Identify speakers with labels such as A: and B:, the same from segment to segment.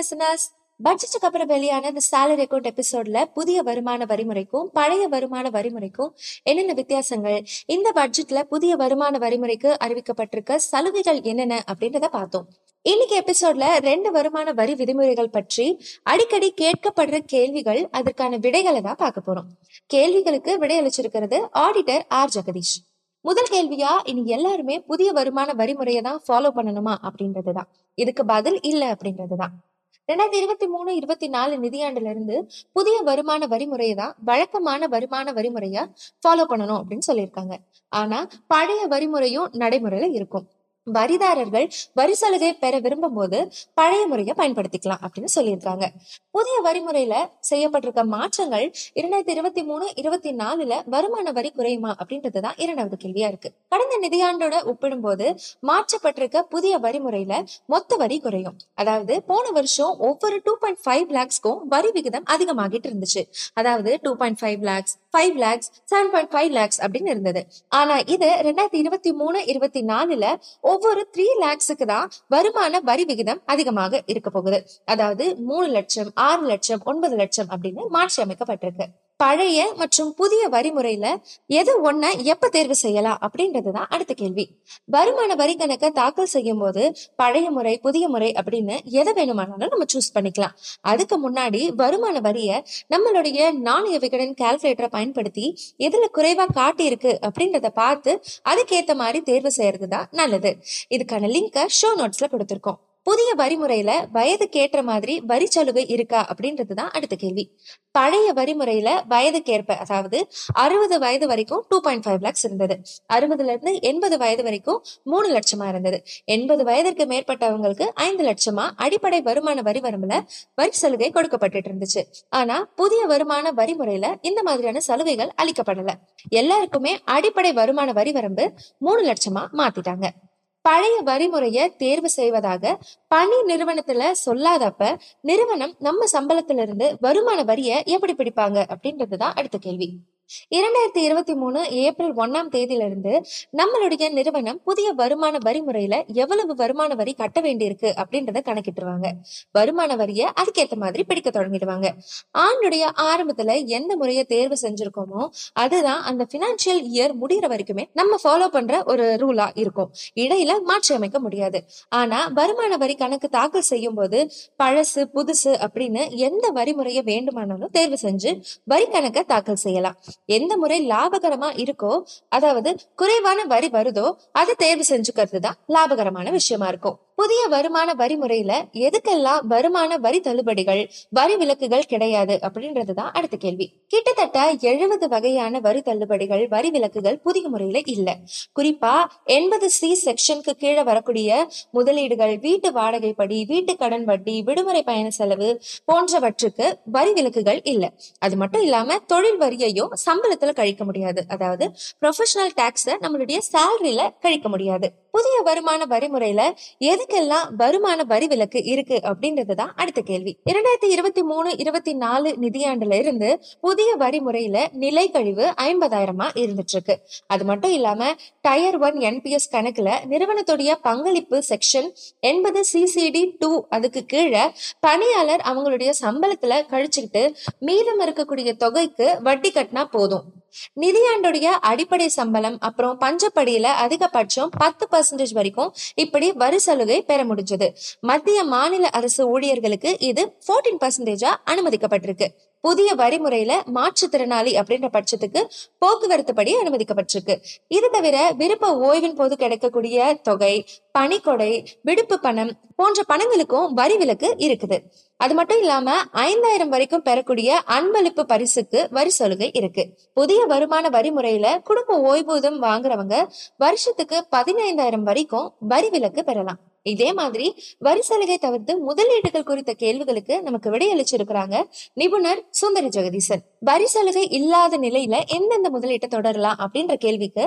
A: Listeners பட்ஜெட்டுக்கு அப்புறம் வெளியான இந்த சேலரி அக்கௌண்ட் எபிசோட்ல புதிய வருமான வரிமுறைக்கும் பழைய வருமான வரிமுறைக்கும் என்னென்ன வித்தியாசங்கள் இந்த பட்ஜெட்ல புதிய வருமான வரிமுறைக்கு அறிவிக்கப்பட்டிருக்க சலுகைகள் என்னென்ன அப்படின்றத பார்த்தோம். இன்னைக்கு எபிசோட்ல ரெண்டு வருமான வரி விதிமுறைகள் பற்றி அடிக்கடி கேட்கப்படுற கேள்விகள் அதற்கான விடைகளை தான் பார்க்க போறோம். கேள்விகளுக்கு விடையளிச்சிருக்கிறது ஆடிட்டர் ஆர். ஜெகதீஷ். முதல் கேள்வியா இனி எல்லாருமே புதிய வருமான வரிமுறையை தான் ஃபாலோ பண்ணணுமா அப்படின்றதுதான். இதுக்கு பதில் இல்ல அப்படின்றதுதான். ரெண்டாயிரத்தி இருபத்தி மூணு இருபத்தி நாலு நிதியாண்டுல இருந்து புதிய வருமான வரிமுறையை தான் வழக்கமான வருமான வரிமுறையை ஃபாலோ பண்ணணும் அப்படின்னு சொல்லியிருக்காங்க. ஆனா பழைய வரிமுறையும் நடைமுறையில இருக்கும். வரிதாரர்கள் வரி சலுகை பெற விரும்பும் போது பழைய முறையை பயன்படுத்திக்கலாம் அப்படின்னு சொல்லியிருக்காங்க. புதிய வரிமுறையில செய்யப்பட்டிருக்க மாற்றங்கள் இரண்டாயிரத்தி இருபத்தி மூணு இருபத்தி நாலுல வருமான வரி குறையுமா அப்படின்றது தான் இரண்டாவது கேள்வியா இருக்கு. கடந்த நிதியாண்டோட ஒப்பிடும்போது மாற்றப்பட்டிருக்க புதிய வரிமுறையில மொத்த வரி குறையும். அதாவது போன வருஷம் ஒவ்வொரு டூ பாயிண்ட் ஃபைவ் லேக்ஸ்க்கும் வரி விகிதம் அதிகமாகிட்டு இருந்துச்சு. அதாவது two point five lakhs five lakhs seven point five lakhs அப்படின்னு இருந்தது. ஆனா இது ரெண்டாயிரத்தி இருபத்தி மூணு இருபத்தி நாலுல ஒவ்வொரு த்ரீ லேக்ஸுக்கு தான் வருமான வரி விகிதம் அதிகமாக இருக்க போகுது. அதாவது மூணு லட்சம் ஆறு லட்சம் ஒன்பது லட்சம் அப்படின்னு மாற்றி அமைக்கப்பட்டிருக்கு. பழைய மற்றும் புதிய வரிமுறையில எது ஒன்ன எப்ப தேர்வு செய்யலாம் அப்படின்றது தான் அடுத்த கேள்வி. வருமான வரி கணக்கை தாக்கல் செய்யும் போது பழைய முறை புதிய முறை அப்படின்னு எதை வேணுமானாலும் நம்ம சூஸ் பண்ணிக்கலாம். அதுக்கு முன்னாடி வருமான வரிய நம்மளுடைய நாணய விகடன் கால்குலேட்டரை பயன்படுத்தி எதுல குறைவா காட்டி இருக்கு அப்படின்றத பார்த்து அதுக்கேத்த மாதிரி தேர்வு செய்யறது தான் நல்லது. இதுக்கான லிங்கை ஷோ நோட்ஸ்ல கொடுத்துருக்கோம். புதிய வரிமுறையில வயதுக்கேற்ற மாதிரி வரி சலுகை இருக்கா அப்படின்றது தான் அடுத்த கேள்வி. பழைய வரிமுறையில வயதுக்கேற்ப அதாவது அறுபது வயது வரைக்கும் டூ பாயிண்ட் ஃபைவ் லேக்ஸ் இருந்தது. அறுபதுல இருந்து எண்பது வயது வரைக்கும் மூணு லட்சமா இருந்தது. எண்பது வயதிற்கு மேற்பட்டவங்களுக்கு ஐந்து லட்சமா அடிப்படை வருமான வரி வரம்புல வரி சலுகை கொடுக்கப்பட்டுட்டு இருந்துச்சு. ஆனா புதிய வருமான வரிமுறையில இந்த மாதிரியான சலுகைகள் அளிக்கப்படல. எல்லாருக்குமே அடிப்படை வருமான வரி வரம்பு மூணு லட்சமா மாத்திட்டாங்க. பழைய வரிமுறைய தேர்வு செய்வதாக பணி நிறுவனத்துல சொல்லாதப்ப நிறுவனம் நம்ம சம்பளத்துல இருந்து வருமான வரிய எப்படி பிடிப்பாங்க அப்படின்றதுதான் அடுத்த கேள்வி. இரண்டாயிரத்தி இருபத்தி மூணு ஏப்ரல் ஒன்னாம் தேதியிலிருந்து நம்மளுடைய நிறுவனம் புதிய வருமான வரி முறையில எவ்வளவு வருமான வரி கட்ட வேண்டியிருக்கு அப்படின்றத கணக்கிட்டுருவாங்க. வருமான வரிய அதுக்கேத்த மாதிரி பிடிக்க தொடங்கிடுவாங்க. ஆண்டுடைய ஆரம்பத்துல எந்த முறையை தேர்வு செஞ்சிருக்கோமோ அதுதான் அந்த பினான்சியல் இயர் முடிகிற வரைக்குமே நம்ம ஃபாலோ பண்ற ஒரு ரூலா இருக்கும். இடையில மாற்றி அமைக்க முடியாது. ஆனா வருமான வரி கணக்கு தாக்கல் செய்யும் போது பழசு புதுசு அப்படின்னு எந்த வரிமுறையை வேண்டுமானாலும் தேர்வு செஞ்சு வரி கணக்கை தாக்கல் செய்யலாம். எந்த முறை லாபகரமா இருக்கோ அதாவது குறைவான வரி வருதோ அதை தேர்வு செஞ்சுக்கிறது தான் லாபகரமான விஷயமா இருக்கும். புதிய வருமான வரி முறையில எதுக்கெல்லாம் வருமான வரி தள்ளுபடிகள் வரி விலக்குகள் கிடையாது அப்படின்றதுதான் அடுத்த கேள்வி. கிட்டத்தட்ட எழுபது வகையான வரி தள்ளுபடிகள் வரி விலக்குகள் புதிய முறையில இல்ல. குறிப்பா எண்பது சி செக்ஷனுக்கு கீழே வரக்கூடிய முதலீடுகள் வீட்டு வாடகை படி வீட்டு கடன் வட்டி விடுமுறை பயண செலவு போன்றவற்றுக்கு வரி விலக்குகள் இல்ல. அது மட்டும் இல்லாம தொழில் வரியையும் சம்பளத்துல கழிக்க முடியாது. அதாவது ப்ரொஃபஷனல் டாக்ஸ நம்மளுடைய சேலரியில கழிக்க முடியாது. புதிய வருமான வரிமுறையில எதுக்கெல்லாம் வருமான வரி விலக்கு இருக்கு அப்படின்றதுதான் அடுத்த கேள்வி. இரண்டாயிரத்தி இருபத்தி மூணு இருபத்தி நாலு நிதியாண்டுல இருந்து புதிய வரிமுறையில நிலை கழிவு ஐம்பதாயிரமா இருந்துட்டு இருக்கு அது மட்டும் இல்லாம டயர் ஒன் என்பிஎஸ் கணக்குல நிறுவனத்துடைய பங்களிப்பு செக்ஷன் எண்பது சிசிடி டூ அதுக்கு கீழே பணியாளர் அவங்களுடைய சம்பளத்துல கழிச்சுக்கிட்டு மீதம் இருக்கக்கூடிய தொகைக்கு வட்டி கட்டினா போதும். நிதியாண்டுடைய அடிப்படை சம்பளம் அப்புறம் பஞ்சப்படியில அதிகபட்சம் பத்து பர்சன்டேஜ் வரைக்கும் இப்படி வரி சலுகை பெற முடிஞ்சது. மத்திய மாநில அரசு ஊழியர்களுக்கு இது ஃபோர்டீன் பர்சன்டேஜா அனுமதிக்கப்பட்டிருக்கு. புதிய வரிமுறையில மாற்றுத்திறனாளி அப்படின்ற பட்சத்துக்கு போக்குவரத்து படி அனுமதிக்கப்பட்டிருக்கு. இது தவிர விருப்ப ஓய்வின் போது கிடைக்கக்கூடிய தொகை பணிக்கொடை விடுப்பு பணம் போன்ற பணங்களுக்கும் வரி விலக்கு இருக்குது. அது மட்டும் இல்லாம ஐந்தாயிரம் வரைக்கும் பெறக்கூடிய அன்பளிப்பு பரிசுக்கு வரி சலுகை இருக்கு. புதிய வருமான வரி முறையில குடும்ப ஓய்வூதியம் வாங்குறவங்க வருஷத்துக்கு பதினைந்தாயிரம் வரைக்கும் வரி விலக்கு பெறலாம். இதே மாதிரி வரி சலுகை தவிர்த்து முதலீடுகள் குறித்த கேள்விகளுக்கு நமக்கு விடையளிச்சிருக்கிறாங்க. நிபுணர் சுந்தரி ஜெகதீசன் வரி சலுகை இல்லாத நிலையில எந்தெந்த முதலீட்டை தொடரலாம் அப்படின்ற கேள்விக்கு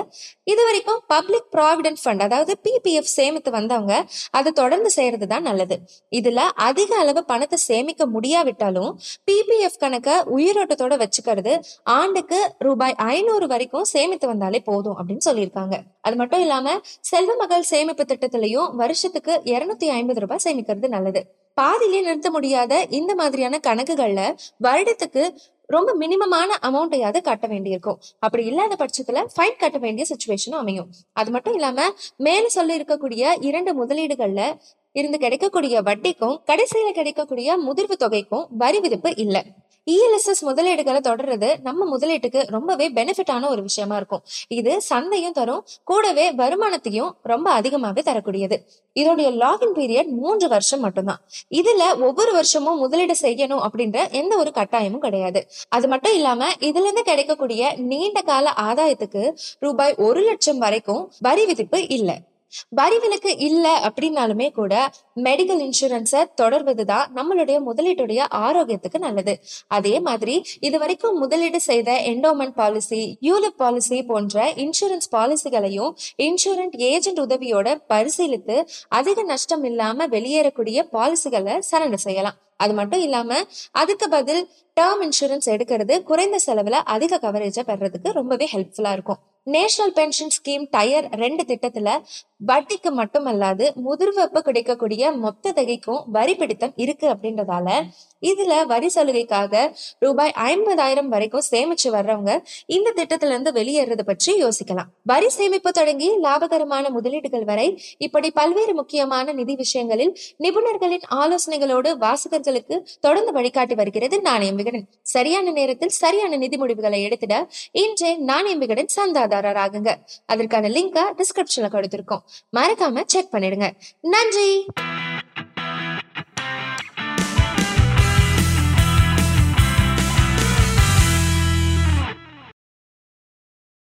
A: இது வரைக்கும் பப்ளிக் ப்ராவிடன்ட் ஃபண்ட் அதாவது பிபிஎஃப் சேமித்து வந்தவங்க அதை தொடர்ந்து செய்யறது தான் நல்லது. இதுல அதிக அளவு பணத்தை சேமிக்க முடியாவிட்டாலும் பிபிஎஃப் கணக்கை உயிரோட்டத்தோட வச்சுக்கிறது ஆண்டுக்கு ரூபாய் ஐநூறு வரைக்கும் சேமித்து வந்தாலே போதும் அப்படின்னு சொல்லியிருக்காங்க. அது மட்டும் இல்லாம செல்வ மகள் சேமிப்பு திட்டத்திலையும் வருஷத்துக்கு இருநூத்தி ஐம்பது ரூபாய் சேமிக்கிறது நல்லது. பாதியிலே நிறுத்த முடியாத இந்த மாதிரியான கணக்குகள்ல வருடத்துக்கு ரொம்ப மினிமமான அமௌண்ட்டையாவது கட்ட வேண்டியிருக்கும். அப்படி இல்லாத பட்சத்துல ஃபைன் கட்ட வேண்டிய சுச்சுவேஷனும் அமையும். அது மட்டும் இல்லாம மேல சொல்லி இருக்கக்கூடிய இரண்டு முதலீடுகள்ல இருந்து கிடைக்கக்கூடிய வட்டிக்கும் கடைசியில கிடைக்கக்கூடிய முதிர்வு தொகைக்கும் வரி விதிப்பு இல்ல. இஎல்எஸ்எஸ் முதலீடுகளை தொடர்றது நம்ம முதலீட்டுக்கு ரொம்பவே பெனிஃபிட்டான ஒரு விஷயமா இருக்கும். இது சந்தையும் தரும் கூடவே வருமானத்தையும் ரொம்ப அதிகமாவே தரக்கூடியது. இதோடைய லாகின் பீரியட் மூன்று வருஷம் மட்டும்தான். இதுல ஒவ்வொரு வருஷமும் முதலீடு செய்யணும் அப்படின்ற எந்த ஒரு கட்டாயமும் கிடையாது. அது மட்டும் இல்லாம இதுல இருந்து கிடைக்கக்கூடிய நீண்ட கால ஆதாயத்துக்கு ரூபாய் ஒரு லட்சம் வரைக்கும் வரி விதிப்பு இல்லை. வரி விலக்கு இல்ல அப்படின்னாலுமே கூட மெடிக்கல் இன்சூரன்ஸை தொடர்வதுதான் நம்மளுடைய முதலீட்டுடைய ஆரோக்கியத்துக்கு நல்லது. அதே மாதிரி இது வரைக்கும் முதலீடு செய்த என்டோமெண்ட் பாலிசி யூலிப் பாலிசி போன்ற இன்சூரன்ஸ் பாலிசிகளையும் இன்சூரன்ஸ் ஏஜென்ட் உதவியோட பரிசீலித்து அதிக நஷ்டம் இல்லாம வெளியேறக்கூடிய பாலிசிகளை சரண்டர் செய்யலாம். அது மட்டும் இல்லாம அதுக்கு பதில் டேர்ம் இன்சூரன்ஸ் எடுக்கிறது குறைந்த செலவுல அதிக கவரேஜை பெறதுக்கு ரொம்பவே ஹெல்ப்ஃபுல்லா இருக்கும். நேஷனல் பென்ஷன் ஸ்கீம் டயர் ரெண்டு திட்டத்துல வட்டிக்கு மட்டுமல்லாது முதிர்வப்ப கிடைக்கக்கூடிய மொத்த தொகைக்கும் வரி பிடித்தம் இருக்கு அப்படின்றதால இதுல வரி சலுகைக்காக ரூபாய் ஐம்பதாயிரம் வரைக்கும் சேமிச்சு வர்றவங்க இந்த திட்டத்துல இருந்து வெளியேறது பற்றி யோசிக்கலாம். வரி சேமிப்பு தொடங்கி லாபகரமான முதலீடுகள் வரை இப்படி பல்வேறு முக்கியமான நிதி விஷயங்களில் நிபுணர்களின் ஆலோசனைகளோடு வாசகர்களுக்கு தொடர்ந்து வழிகாட்டி வருகிறது நாணயம் விகடன் சரியான நேரத்தில் சரியான நிதி முடிவுகளை எடுத்திட இன்றே நாணயம் விகடன் சந்தாதாரர் ஆகுங்க அதற்கான லிங்கை டிஸ்கிரிப்ஷன்ல கொடுத்திருக்கோம். மறக்காம செக் பண்ணிடுங்க. நன்றி!